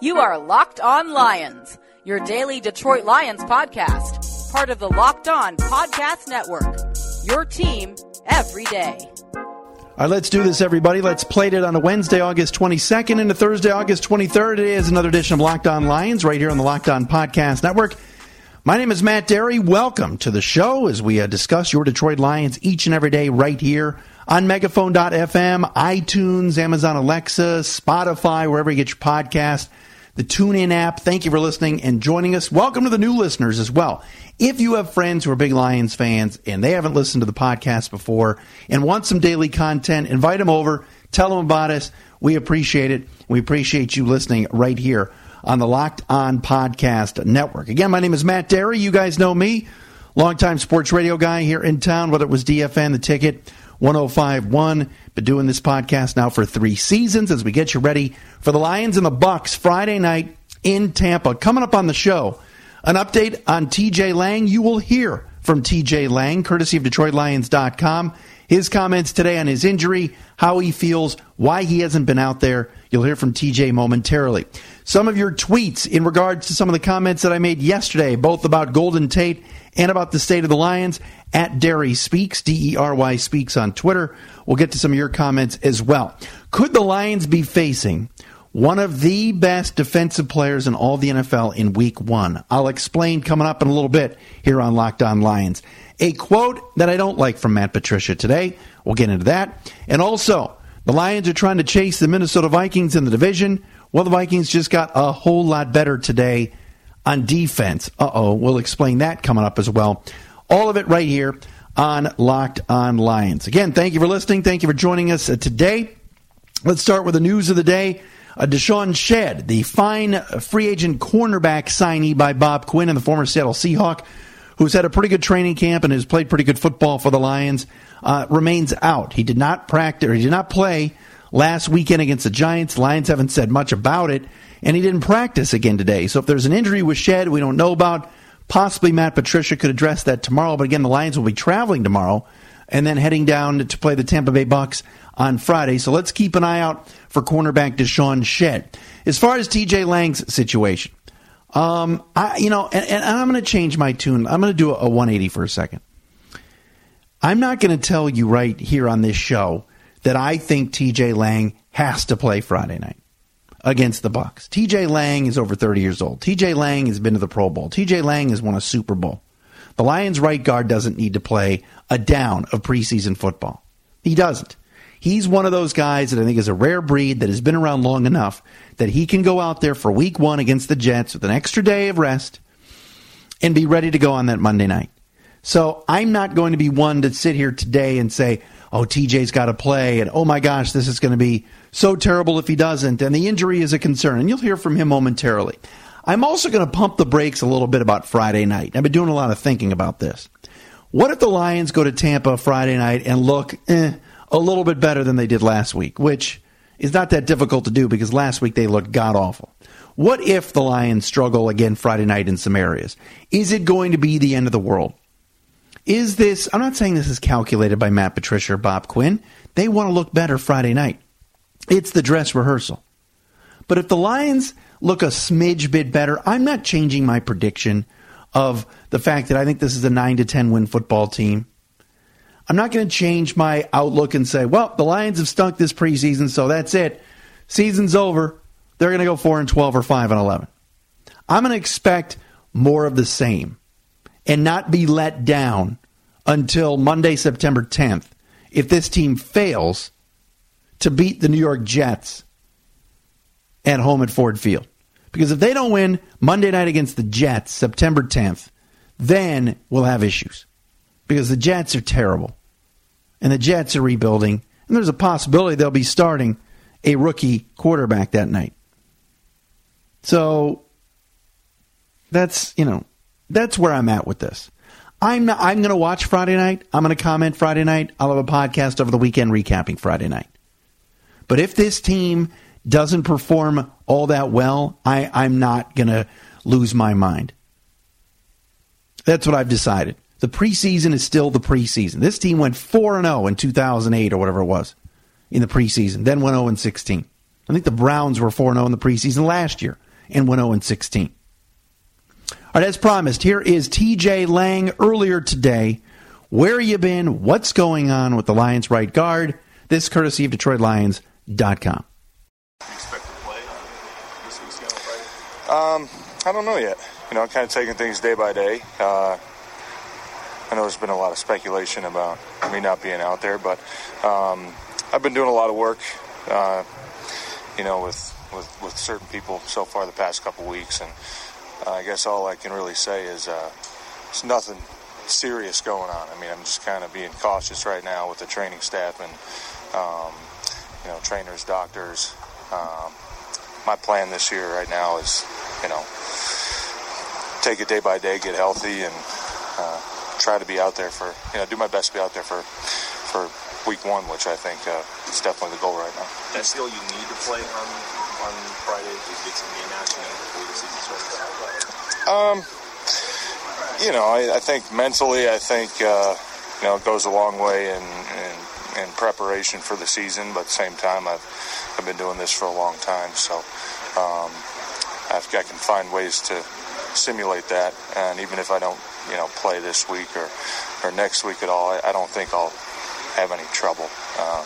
You are Locked On Lions, your daily Detroit Lions podcast, part of the Locked On Podcast Network. Your team every day. All right, let's do this, everybody. Let's play it on a Wednesday, August 22nd, and a Thursday, August 23rd. It is another edition of Locked On Lions right here on the Locked On Podcast Network. My name is Matt Dery. Welcome to the show as we uh, discuss your Detroit Lions each and every day right here on megaphone.fm, iTunes, Amazon Alexa, Spotify, wherever you get your podcast the TuneIn app. Thank you for listening and joining us. Welcome to the new listeners as well. If you have friends who are big Lions fans and they haven't listened to the podcast before and want some daily content, invite them over, tell them about us. We appreciate it. We appreciate you listening right here on the Locked On Podcast Network. Again, my name is Matt Dery. You guys know me, longtime sports radio guy here in town, whether it was DFN, the ticket, 1051. Been doing this podcast now for three seasons as we get you ready for the Lions and the Bucks Friday night in Tampa. Coming up on the show, an update on TJ Lang. You will hear from TJ Lang, courtesy of DetroitLions.com. His comments today on his injury, how he feels, why he hasn't been out there. You'll hear from TJ momentarily. Some of your tweets in regards to some of the comments that I made yesterday, both about Golden Tate and about the state of the Lions at Dery Speaks, D E R Y Speaks on Twitter. We'll get to some of your comments as well. Could the Lions be facing one of the best defensive players in all the NFL in week one? I'll explain coming up in a little bit here on Locked On Lions. A quote that I don't like from Matt Patricia today. We'll get into that. And also, the Lions are trying to chase the Minnesota Vikings in the division. Well, the Vikings just got a whole lot better today on defense. Uh oh, we'll explain that coming up as well. All of it right here on Locked On Lions. Again, thank you for listening. Thank you for joining us today. Let's start with the news of the day. Uh, DeShawn Shead, the fine free agent cornerback signee by Bob Quinn and the former Seattle Seahawk, who's had a pretty good training camp and has played pretty good football for the Lions, uh, remains out. He did not practice, or he did not play last weekend against the Giants. Lions haven't said much about it, and he didn't practice again today. So if there's an injury with Shead we don't know about, Possibly Matt Patricia could address that tomorrow, but again, the Lions will be traveling tomorrow and then heading down to play the Tampa Bay Bucks on Friday. So let's keep an eye out for cornerback DeShawn Shead. As far as TJ Lang's situation, um, I, you know, and, and I'm going to change my tune. I'm going to do a 180 for a second. I'm not going to tell you right here on this show that I think TJ Lang has to play Friday night against the Bucks. TJ Lang is over 30 years old. TJ Lang has been to the Pro Bowl. TJ Lang has won a Super Bowl. The Lions right guard doesn't need to play a down of preseason football. He doesn't. He's one of those guys that I think is a rare breed that has been around long enough that he can go out there for week one against the Jets with an extra day of rest and be ready to go on that Monday night. So I'm not going to be one to sit here today and say, oh, TJ's got to play, and oh my gosh, this is going to be so terrible if he doesn't, and the injury is a concern. And you'll hear from him momentarily. I'm also going to pump the brakes a little bit about Friday night. I've been doing a lot of thinking about this. What if the Lions go to Tampa Friday night and look eh, a little bit better than they did last week, which is not that difficult to do because last week they looked god awful. What if the Lions struggle again Friday night in some areas? Is it going to be the end of the world? Is this, I'm not saying this is calculated by Matt Patricia or Bob Quinn. They want to look better Friday night. It's the dress rehearsal. But if the Lions look a smidge bit better, I'm not changing my prediction of the fact that I think this is a 9 to 10 win football team. I'm not going to change my outlook and say, well, the Lions have stunk this preseason, so that's it. Season's over. They're going to go 4 and 12 or 5 and 11. I'm going to expect more of the same and not be let down until Monday, September 10th if this team fails to beat the New York Jets at home at Ford Field. Because if they don't win Monday night against the Jets, September 10th, then we'll have issues. Because the Jets are terrible. And the Jets are rebuilding. And there's a possibility they'll be starting a rookie quarterback that night. So that's, you know, that's where I'm at with this. I'm I'm going to watch Friday night. I'm going to comment Friday night. I'll have a podcast over the weekend recapping Friday night. But if this team doesn't perform all that well, I, I'm not going to lose my mind. That's what I've decided. The preseason is still the preseason. This team went 4 0 in 2008 or whatever it was in the preseason, then went 0 16. I think the Browns were 4 0 in the preseason last year. and went 0 16. All right, as promised, here is TJ Lang earlier today. Where you been? What's going on with the Lions right guard? This courtesy of DetroitLions.com. Um, I don't know yet. You know, I'm kind of taking things day by day. Uh, I know there's been a lot of speculation about me not being out there, but um, I've been doing a lot of work, uh, you know, with, with, with certain people so far the past couple weeks, and uh, I guess all I can really say is uh, it's nothing serious going on. I mean, I'm just kind of being cautious right now with the training staff and um, you know trainers, doctors. Um, my plan this year right now is you know take it day by day, get healthy, and uh, try to be out there for you know do my best to be out there for for week one, which I think uh, is definitely the goal right now. Do you feel you need to play on on Friday to get some game action before the season starts? Um, you know, I, I think mentally, I think uh, you know it goes a long way in, in in preparation for the season. But at the same time, I've I've been doing this for a long time, so um, I've, I can find ways to simulate that. And even if I don't, you know, play this week or or next week at all, I, I don't think I'll have any trouble. Uh,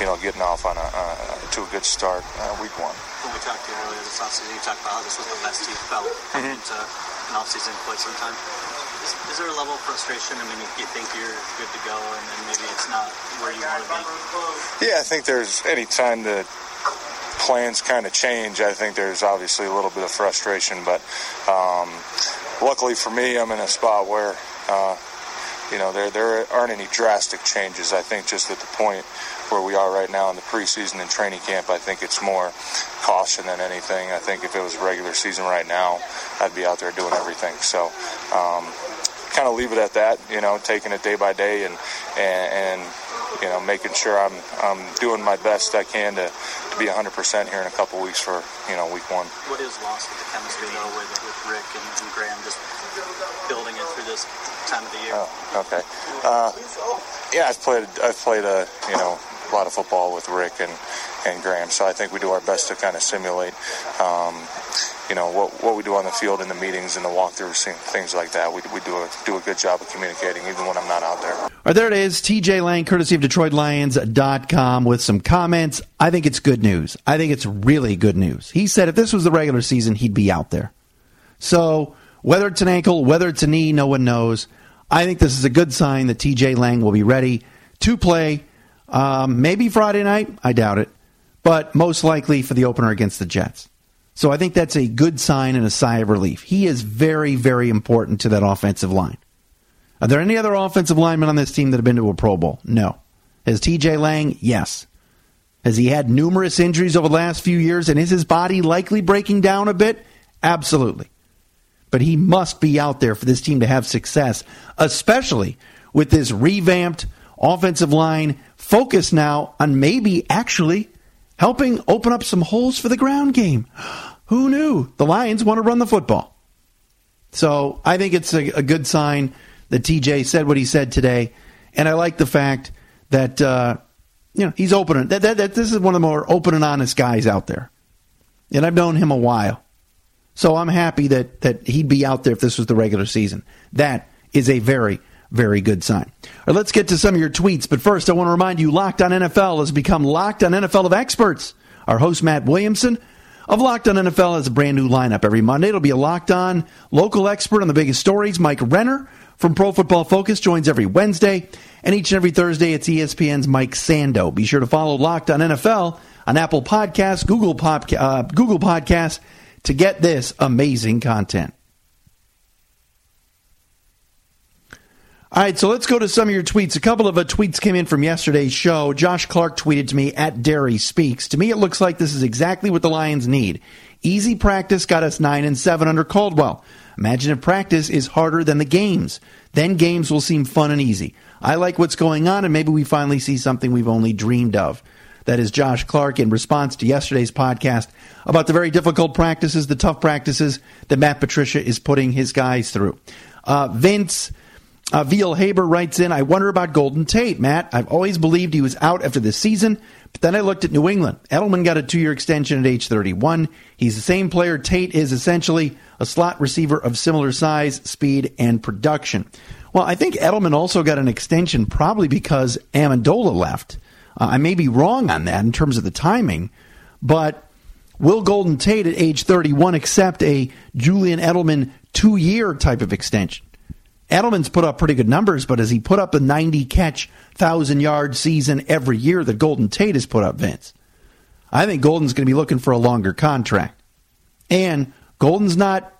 you know, getting off on a uh, to a good start uh, week one. When we talked to you earlier this offseason, you talked about how this was the best you felt mm-hmm. into an offseason some time. Is, is, there a level of frustration? I mean, you think you're good to go, and then where you want to be. Yeah, I think there's any time that plans kind of change. I think there's obviously a little bit of frustration, but um, luckily for me, I'm in a spot where. Uh, you know, there there aren't any drastic changes. I think just at the point where we are right now in the preseason and training camp, I think it's more caution than anything. I think if it was regular season right now, I'd be out there doing everything. So, um, kind of leave it at that. You know, taking it day by day and and, and you know making sure I'm I'm doing my best I can to, to be 100% here in a couple weeks for you know week one. What is lost with the chemistry though with, with Rick and, and Graham just building it through this time of the year? Oh, okay. Uh, yeah, I've played I've played a you know a lot of football with Rick and and Graham, so I think we do our best to kind of simulate. Um, you know what, what we do on the field in the meetings and the walkthroughs, things like that. We, we do a do a good job of communicating, even when I'm not out there. All right, there it is. TJ Lang, courtesy of DetroitLions.com, with some comments. I think it's good news. I think it's really good news. He said if this was the regular season, he'd be out there. So whether it's an ankle, whether it's a knee, no one knows. I think this is a good sign that TJ Lang will be ready to play. Um, maybe Friday night. I doubt it, but most likely for the opener against the Jets. So I think that's a good sign and a sigh of relief. He is very, very important to that offensive line. Are there any other offensive linemen on this team that have been to a Pro Bowl? No. Has TJ Lang? Yes. Has he had numerous injuries over the last few years and is his body likely breaking down a bit? Absolutely. But he must be out there for this team to have success, especially with this revamped offensive line focused now on maybe actually helping open up some holes for the ground game. Who knew? The Lions want to run the football. So I think it's a, a good sign that TJ said what he said today. And I like the fact that, uh, you know, he's open. That, that, that this is one of the more open and honest guys out there. And I've known him a while. So I'm happy that, that he'd be out there if this was the regular season. That is a very, very good sign. Right, let's get to some of your tweets. But first, I want to remind you Locked on NFL has become Locked on NFL of experts. Our host, Matt Williamson of Locked on NFL, has a brand new lineup every Monday. It'll be a Locked on local expert on the biggest stories. Mike Renner from Pro Football Focus joins every Wednesday. And each and every Thursday, it's ESPN's Mike Sando. Be sure to follow Locked on NFL on Apple Podcasts, Google, Pop, uh, Google Podcasts to get this amazing content. All right, so let's go to some of your tweets. A couple of uh, tweets came in from yesterday's show. Josh Clark tweeted to me at Dery Speaks. To me, it looks like this is exactly what the Lions need. Easy practice got us 9 and 7 under Caldwell. Imagine if practice is harder than the games. Then games will seem fun and easy. I like what's going on, and maybe we finally see something we've only dreamed of. That is Josh Clark in response to yesterday's podcast about the very difficult practices, the tough practices that Matt Patricia is putting his guys through. Uh, Vince Uh, Haber writes in, I wonder about Golden Tate, Matt. I've always believed he was out after this season, but then I looked at New England. Edelman got a two year extension at age 31. He's the same player. Tate is essentially a slot receiver of similar size, speed, and production. Well, I think Edelman also got an extension probably because Amendola left. Uh, I may be wrong on that in terms of the timing, but will Golden Tate at age 31 accept a Julian Edelman two year type of extension? Edelman's put up pretty good numbers, but has he put up a 90 catch, 1,000 yard season every year that Golden Tate has put up, Vince? I think Golden's going to be looking for a longer contract. And Golden's not,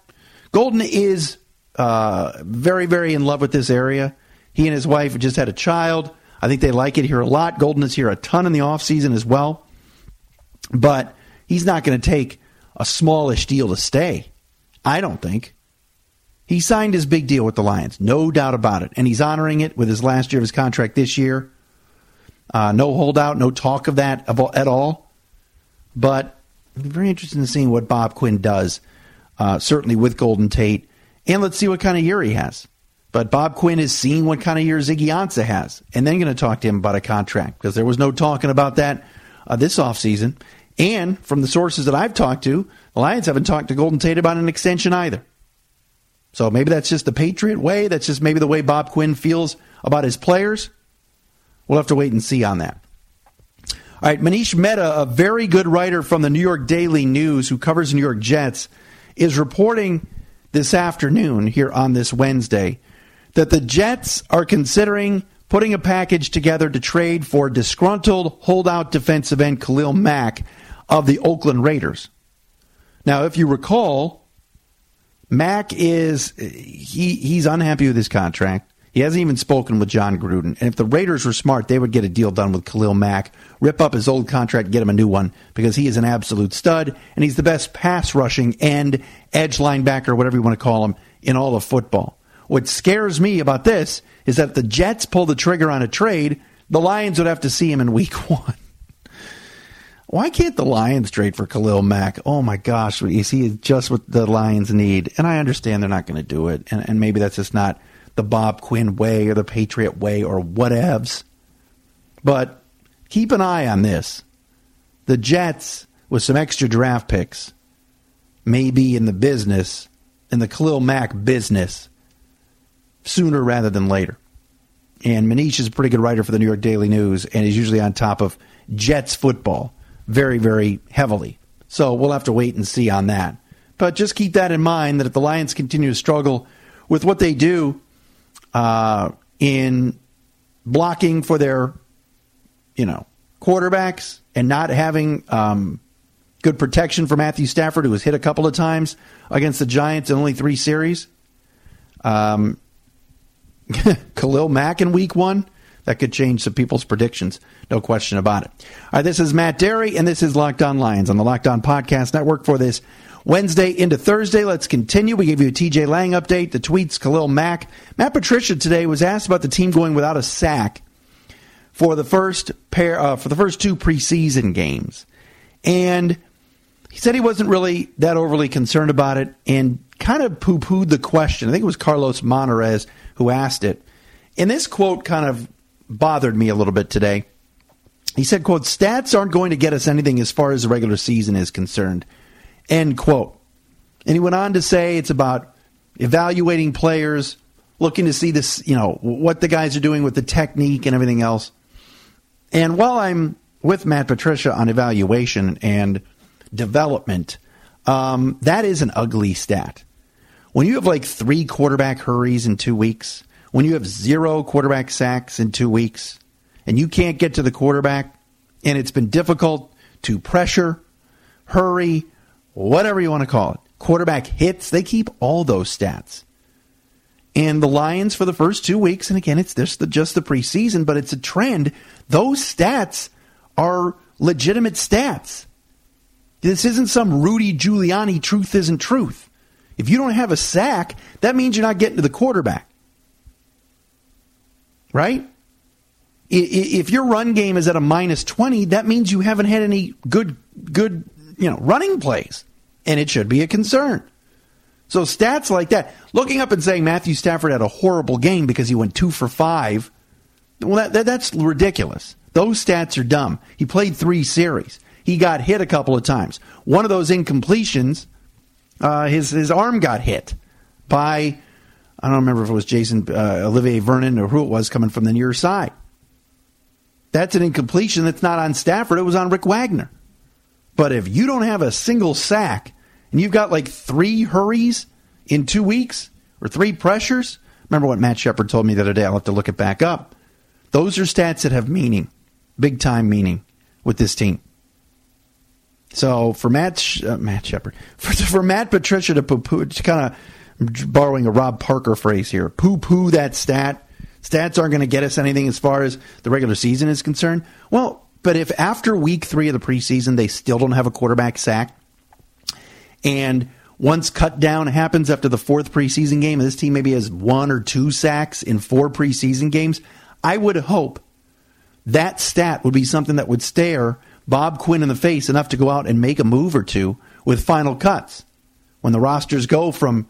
Golden is uh, very, very in love with this area. He and his wife just had a child. I think they like it here a lot. Golden is here a ton in the offseason as well. But he's not going to take a smallish deal to stay. I don't think. He signed his big deal with the Lions, no doubt about it. And he's honoring it with his last year of his contract this year. Uh, no holdout, no talk of that at all. But I'm very interested in seeing what Bob Quinn does, uh, certainly with Golden Tate. And let's see what kind of year he has. But Bob Quinn is seeing what kind of year Ziggy Ansah has, and then going to talk to him about a contract because there was no talking about that uh, this offseason. And from the sources that I've talked to, the Lions haven't talked to Golden Tate about an extension either. So maybe that's just the Patriot way. That's just maybe the way Bob Quinn feels about his players. We'll have to wait and see on that. All right, Manish Mehta, a very good writer from the New York Daily News who covers New York Jets, is reporting this afternoon here on this Wednesday that the Jets are considering putting a package together to trade for disgruntled holdout defensive end Khalil Mack of the Oakland Raiders. Now, if you recall, Mack is he he's unhappy with his contract. He hasn't even spoken with Jon Gruden. And if the Raiders were smart, they would get a deal done with Khalil Mack, rip up his old contract, get him a new one because he is an absolute stud and he's the best pass rushing end, edge linebacker, whatever you want to call him, in all of football. What scares me about this is that if the Jets pull the trigger on a trade, the Lions would have to see him in week one. Why can't the Lions trade for Khalil Mack? Oh my gosh, is he just what the Lions need? And I understand they're not going to do it, and, and maybe that's just not the Bob Quinn way or the Patriot way or whatevs. But keep an eye on this. The Jets, with some extra draft picks, may be in the business, in the Khalil Mack business, sooner rather than later. And Manish is a pretty good writer for the New York Daily News, and he's usually on top of Jets football very, very heavily. So we'll have to wait and see on that. But just keep that in mind that if the Lions continue to struggle with what they do uh, in blocking for their, you know, quarterbacks and not having um, good protection for Matthew Stafford, who was hit a couple of times against the Giants in only three series. Um, Khalil Mack in week one that could change some people's predictions. No question about it. All right, this is Matt Dery, and this is Locked On Lions on the Locked On Podcast Network for this Wednesday into Thursday. Let's continue. We gave you a TJ Lang update, the tweets, Khalil Mack. Matt Patricia today was asked about the team going without a sack for the first pair uh, for the first two preseason games, and he said he wasn't really that overly concerned about it, and kind of poo pooed the question. I think it was Carlos Monarrez who asked it. And this quote kind of bothered me a little bit today. He said, quote, stats aren't going to get us anything as far as the regular season is concerned, end quote. And he went on to say it's about evaluating players, looking to see this, you know, what the guys are doing with the technique and everything else. And while I'm with Matt Patricia on evaluation and development, um, that is an ugly stat. When you have like three quarterback hurries in two weeks, when you have zero quarterback sacks in two weeks and you can't get to the quarterback and it's been difficult to pressure, hurry, whatever you want to call it, quarterback hits, they keep all those stats. And the Lions for the first two weeks, and again, it's just the, just the preseason, but it's a trend. Those stats are legitimate stats. This isn't some Rudy Giuliani truth isn't truth. If you don't have a sack, that means you're not getting to the quarterback right? If your run game is at a minus 20, that means you haven't had any good, good, you know, running plays. And it should be a concern. So stats like that, looking up and saying Matthew Stafford had a horrible game because he went two for five, well, that, that, that's ridiculous. Those stats are dumb. He played three series. He got hit a couple of times. One of those incompletions, uh, his his arm got hit by I don't remember if it was Jason uh, Olivier Vernon or who it was coming from the near side. That's an incompletion that's not on Stafford. It was on Rick Wagner. But if you don't have a single sack and you've got like three hurries in two weeks or three pressures, remember what Matt Shepard told me the other day. I'll have to look it back up. Those are stats that have meaning, big time meaning with this team. So for Matt uh, Matt Shepard, for, for Matt Patricia to poo, kind of borrowing a Rob Parker phrase here, poo poo that stat. Stats aren't going to get us anything as far as the regular season is concerned. Well, but if after week three of the preseason they still don't have a quarterback sack, and once cut down happens after the fourth preseason game, this team maybe has one or two sacks in four preseason games, I would hope that stat would be something that would stare Bob Quinn in the face enough to go out and make a move or two with final cuts. When the rosters go from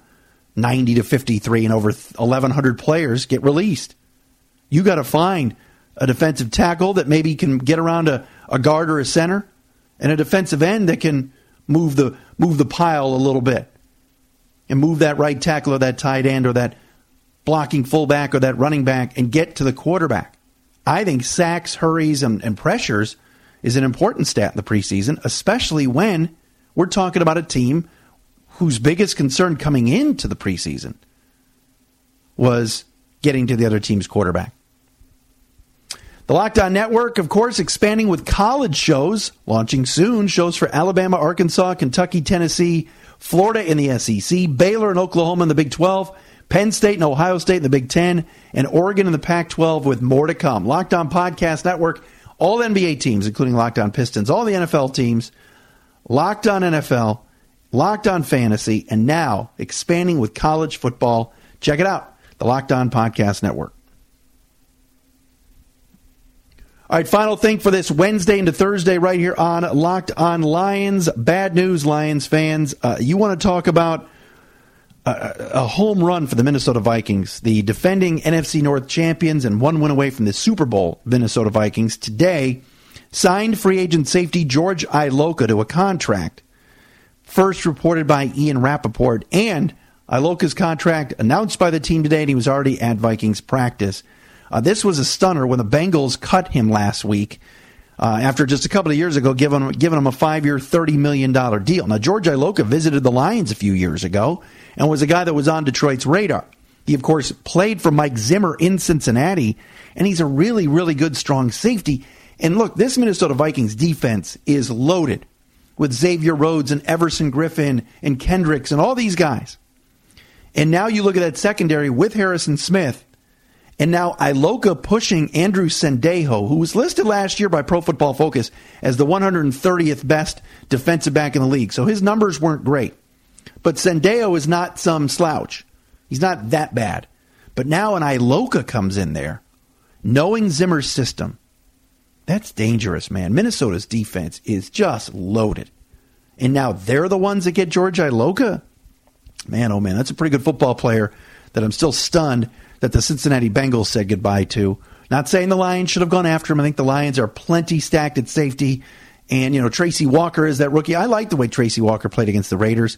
90 to 53 and over 1,100 players get released, you got to find a defensive tackle that maybe can get around a, a guard or a center, and a defensive end that can move the move the pile a little bit and move that right tackle or that tight end or that blocking fullback or that running back and get to the quarterback. I think sacks, hurries, and, and pressures is an important stat in the preseason, especially when we're talking about a team whose biggest concern coming into the preseason was getting to the other team's quarterback. The Locked On Network, of course, expanding with college shows, launching soon. Shows for Alabama, Arkansas, Kentucky, Tennessee, Florida in the SEC, Baylor and Oklahoma in the Big 12, Penn State and Ohio State in the Big 10, and Oregon in the Pac 12 with more to come. Locked On Podcast Network all NBA teams, including Locked On Pistons, all the NFL teams, Locked On NFL, Locked On Fantasy, and now expanding with college football. Check it out, the Locked On Podcast Network. All right, final thing for this Wednesday into Thursday right here on Locked On Lions. Bad news, Lions fans. Uh, you want to talk about a, a, home run for the Minnesota Vikings, the defending NFC North champions and one win away from the Super Bowl Minnesota Vikings, today signed free agent safety George Iloka to a contract. First reported by Ian Rapoport, and Iloka's contract announced by the team today, and he was already at Vikings practice. Uh, this was a stunner when the Bengals cut him last week uh, after just a couple of years ago giving, giving him a five year, $30 million deal. Now, George Iloka visited the Lions a few years ago and was a guy that was on Detroit's radar. He, of course, played for Mike Zimmer in Cincinnati, and he's a really, really good, strong safety. And look, this Minnesota Vikings defense is loaded with Xavier Rhodes and Everson Griffen and Kendricks and all these guys. And now you look at that secondary with Harrison Smith, and now Iloka pushing Andrew Sendejo, who was listed last year by Pro Football Focus as the 130th best defensive back in the league. So his numbers weren't great. But Sendejo is not some slouch. He's not that bad. But now an Iloka comes in there, knowing Zimmer's system. That's dangerous, man. Minnesota's defense is just loaded. And now they're the ones that get George Iloka? Man, oh man, that's a pretty good football player that I'm still stunned that the Cincinnati Bengals said goodbye to. Not saying the Lions should have gone after him. I think the Lions are plenty stacked at safety. And, you know, Tracy Walker is that rookie. I like the way Tracy Walker played against the Raiders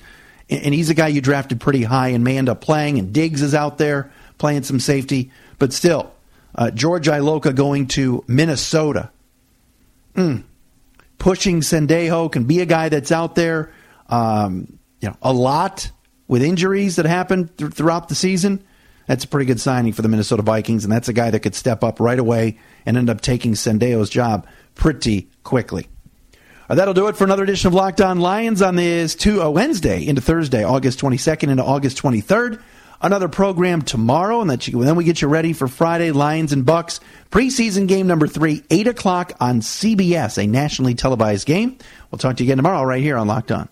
and he's a guy you drafted pretty high and may end up playing. And Diggs is out there playing some safety, but still, uh, George Iloka going to Minnesota. Mm. Pushing Sendejo can be a guy that's out there, um, you know, a lot with injuries that happen th- throughout the season. That's a pretty good signing for the Minnesota Vikings, and that's a guy that could step up right away and end up taking Sendejo's job pretty quickly. Uh, that'll do it for another edition of Locked On Lions on this two, uh, Wednesday into Thursday, August 22nd into August 23rd. Another program tomorrow, and that you, then we get you ready for Friday Lions and Bucks preseason game number three, eight o'clock on CBS, a nationally televised game. We'll talk to you again tomorrow right here on Locked On.